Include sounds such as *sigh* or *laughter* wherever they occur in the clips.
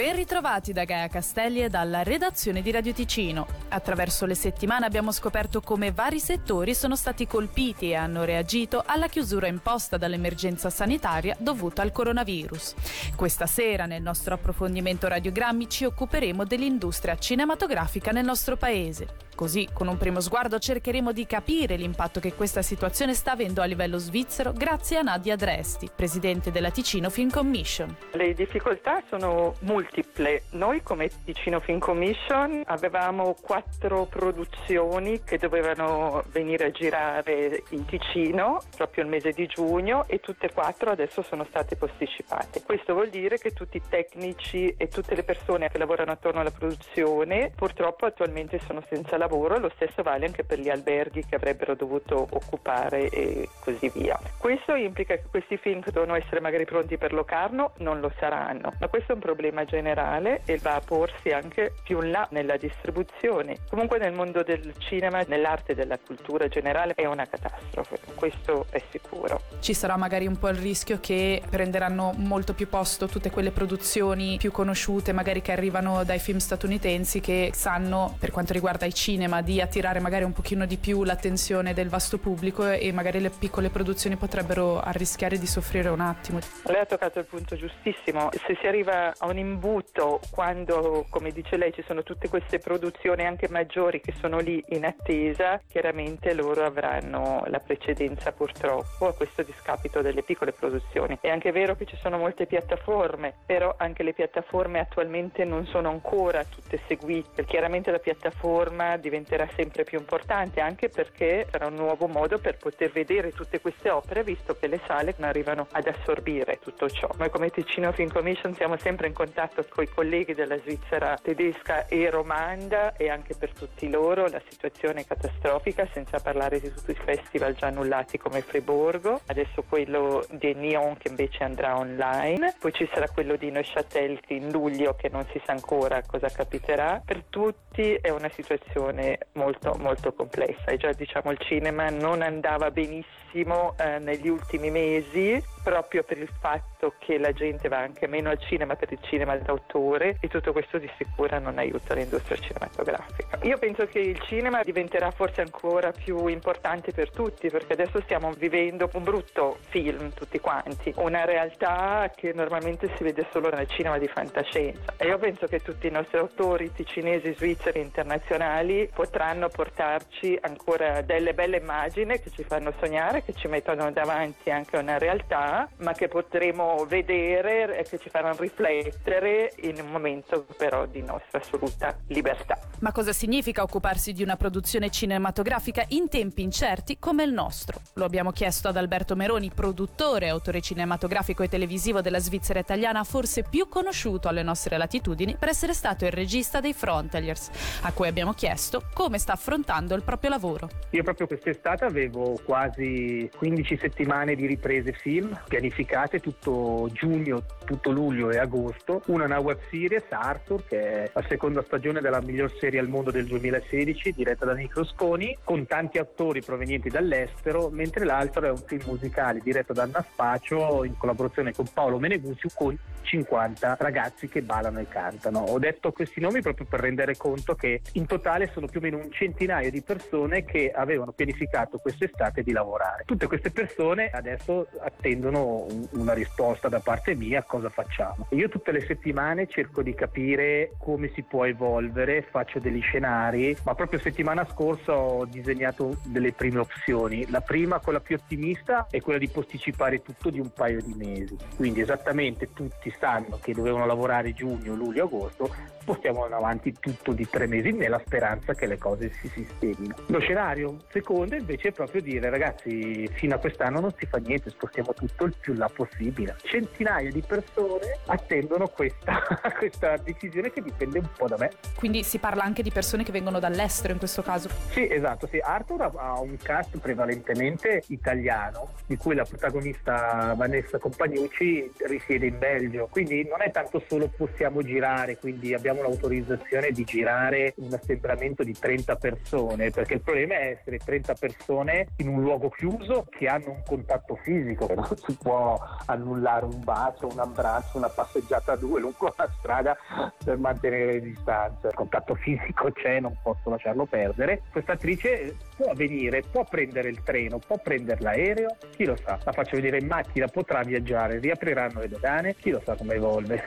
Ben ritrovati da Gaia Castelli e dalla redazione di Radio Ticino. Attraverso le settimane abbiamo scoperto come vari settori sono stati colpiti e hanno reagito alla chiusura imposta dall'emergenza sanitaria dovuta al coronavirus. Questa sera nel nostro approfondimento radiogrammi ci occuperemo dell'industria cinematografica nel nostro paese. Così, con un primo sguardo, cercheremo di capire l'impatto che questa situazione sta avendo a livello svizzero grazie a Nadia Dresti, presidente della Ticino Film Commission. Le difficoltà sono multiple. Noi come Ticino Film Commission avevamo quattro produzioni che dovevano venire a girare in Ticino proprio il mese di giugno e tutte e quattro adesso sono state posticipate. Questo vuol dire che tutti i tecnici e tutte le persone che lavorano attorno alla produzione purtroppo attualmente sono senza lavoro lavoro, lo stesso vale anche per gli alberghi che avrebbero dovuto occupare e così via. Questo implica che questi film che devono essere magari pronti per Locarno non lo saranno, ma questo è un problema generale e va a porsi anche più in là nella distribuzione. Comunque nel mondo del cinema, nell'arte e della cultura generale è una catastrofe, questo è sicuro. Ci sarà magari un po' il rischio che prenderanno molto più posto tutte quelle produzioni più conosciute, magari che arrivano dai film statunitensi che sanno per quanto riguarda i cinema cinema di attirare magari un pochino di più l'attenzione del vasto pubblico e magari le piccole produzioni potrebbero arrischiare di soffrire un attimo. Lei ha toccato il punto giustissimo, se si arriva a un imbuto quando, come dice lei, ci sono tutte queste produzioni anche maggiori che sono lì in attesa, chiaramente loro avranno la precedenza purtroppo a questo discapito delle piccole produzioni. È anche vero che ci sono molte piattaforme, però anche le piattaforme attualmente non sono ancora tutte seguite. Chiaramente la piattaforma diventerà sempre più importante anche perché sarà un nuovo modo per poter vedere tutte queste opere visto che le sale non arrivano ad assorbire tutto ciò. Noi come Ticino Film Commission siamo sempre in contatto con i colleghi della Svizzera tedesca e romanda e anche per tutti loro la situazione è catastrofica senza parlare di tutti i festival già annullati come Friburgo, adesso quello di Nyon che invece andrà online, poi ci sarà quello di Neuchâtel in luglio che non si sa ancora cosa capiterà. Per tutti è una situazione situazione molto, molto complessa e già diciamo il cinema non andava benissimo eh, negli ultimi mesi proprio per il fatto che la gente va anche meno al cinema per il cinema d'autore e tutto questo di sicuro non aiuta l'industria cinematografica. Io penso che il cinema diventerà forse ancora più importante per tutti perché adesso stiamo vivendo un brutto film tutti quanti, una realtà che normalmente si vede solo nel cinema di fantascienza e io penso che tutti i nostri autori cinesi, svizzeri internazionali potranno portarci ancora delle belle immagini che ci fanno sognare, che ci mettono davanti anche una realtà ma che potremo vedere e che ci faranno riflettere in un momento però di nostra assoluta libertà. Ma cosa significa occuparsi di una produzione cinematografica in tempi incerti come il nostro? Lo abbiamo chiesto ad Alberto Meroni, produttore autore cinematografico e televisivo della Svizzera italiana, forse più conosciuto alle nostre latitudini per essere stato il regista dei Frontaliers, a cui abbiamo chiesto come sta affrontando il proprio lavoro. Io proprio quest'estate avevo quasi 15 settimane di riprese film pianificate tutto giugno, tutto luglio e agosto. Una una web series, Arthur, che è la seconda stagione della miglior serie al mondo del 2016, diretta da Nico Sconi, con tanti attori provenienti dall'estero, mentre l'altro è un film musicale diretto da Anna Spacio in collaborazione con Paolo Meneguzzi con 50 ragazzi che ballano e cantano. Ho detto questi nomi proprio per rendere conto che in totale sono più o meno un centinaio di persone che avevano pianificato quest'estate di lavorare. Tutte queste persone adesso attendono attendono una risposta da parte mia cosa facciamo. Io tutte le settimane cerco di capire come si può evolvere, faccio degli scenari, ma proprio settimana scorsa ho disegnato delle prime opzioni. La prima, quella più ottimista, è quella di posticipare tutto di un paio di mesi. Quindi esattamente tutti sanno che dovevano lavorare giugno, luglio, agosto, spostiamo avanti tutto di tre mesi nella speranza che le cose si sistemino. Lo scenario secondo invece è proprio dire ragazzi fino a quest'anno non si fa niente, spostiamo tutto il più là possibile. Centinaia di persone attendono questa, *laughs* questa decisione che dipende un po' da me. Quindi si parla anche di persone che vengono dall'estero in questo caso? Sì, esatto, sì. Arthur ha un cast prevalentemente italiano, di cui la protagonista Vanessa Compagnucci risiede in Belgio, quindi non è tanto solo possiamo girare, quindi abbiamo abbiamo l'autorizzazione di girare un assembramento di 30 persone, perché il problema è essere 30 persone in un luogo chiuso che hanno un contatto fisico, non si può annullare un bacio, un abbraccio, una passeggiata a due lungo la strada per mantenere le distanze. Il contatto fisico c'è, non posso lasciarlo perdere. Questa attrice può venire, può prendere il treno, può prendere l'aereo, chi lo sa, la faccio vedere in macchina, potrà viaggiare, riapriranno le dogane, chi lo sa come evolve.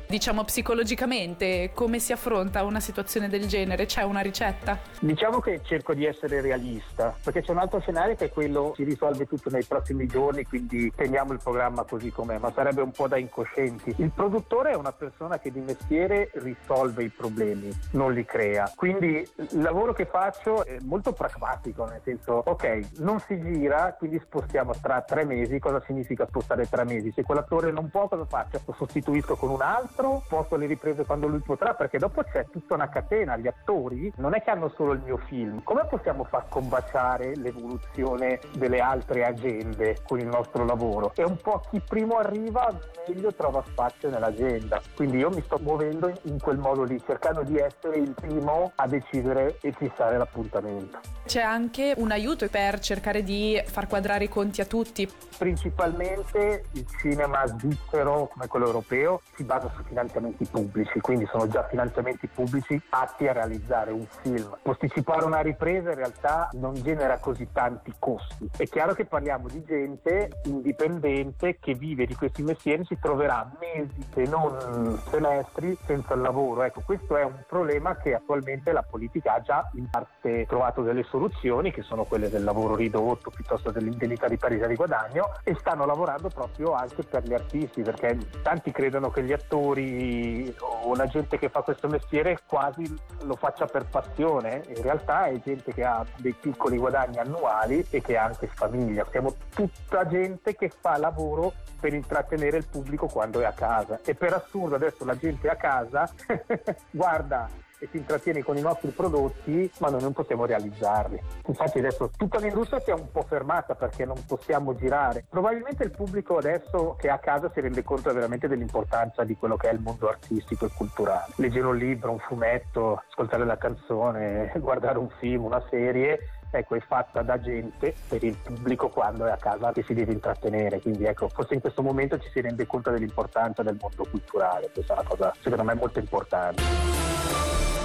*laughs* diciamo psicologicamente, come si affronta una situazione del genere? C'è una ricetta? Diciamo che cerco di essere realista, perché c'è un altro scenario che è quello si risolve tutto nei prossimi giorni, quindi teniamo il programma così com'è, ma sarebbe un po' da incoscienti. Il produttore è una persona che di mestiere risolve i problemi, non li crea. Quindi il lavoro che faccio è molto pragmatico, nel senso, ok, non si gira, quindi spostiamo tra tre mesi. Cosa significa spostare tre mesi? Se quell'attore non può, cosa faccio? Lo sostituisco con un altro, posto le riprese quando lui potrà, perché dopo c'è tutta una catena. Gli attori non è che hanno solo il mio film. Come possiamo far combaciare l'evoluzione delle altre agende con il nostro lavoro? È un po' chi primo arriva, meglio trova spazio nell'agenda. Quindi io mi sto muovendo in quel modo lì, cercando di essere il primo a decidere e fissare l'appuntamento. C'è anche un aiuto per cercare di far quadrare i conti a tutti. Principalmente il cinema svizzero come quello europeo si basa su finanziamenti pubblici, quindi sono già finanziamenti pubblici atti a realizzare un film. Posticipare una ripresa in realtà non genera così tanti costi. È chiaro che parliamo di gente indipendente che vive di questi mestieri, si troverà mesi se non semestri senza lavoro. Ecco, questo è un problema che attualmente la politica ha già in parte trovato delle soluzioni, che sono quelle del lavoro ridotto piuttosto dell'indennità di parità di guadagno, e stanno lavorando proprio anche per gli artisti, perché tanti credono che gli attori o la gente che fa questo mestiere quasi lo faccia per passione, in realtà è gente che ha dei piccoli guadagni annuali e che ha anche famiglia. Siamo tutta gente che fa lavoro per intrattenere il pubblico quando è a casa e per assurdo adesso la gente a casa *laughs* guarda e si intrattiene con i nostri prodotti, ma noi non possiamo realizzarli. Infatti adesso tutta l'industria si è un po' fermata perché non possiamo girare. Probabilmente il pubblico adesso che è a casa si rende conto veramente dell'importanza di quello che è il mondo artistico e culturale. Leggere un libro, un fumetto, ascoltare la canzone, *laughs* guardare un film, una serie ecco, è fatta da gente per il pubblico quando è a casa che si deve intrattenere. Quindi ecco, forse in questo momento ci si rende conto dell'importanza del mondo culturale, questa è una cosa secondo me molto importante.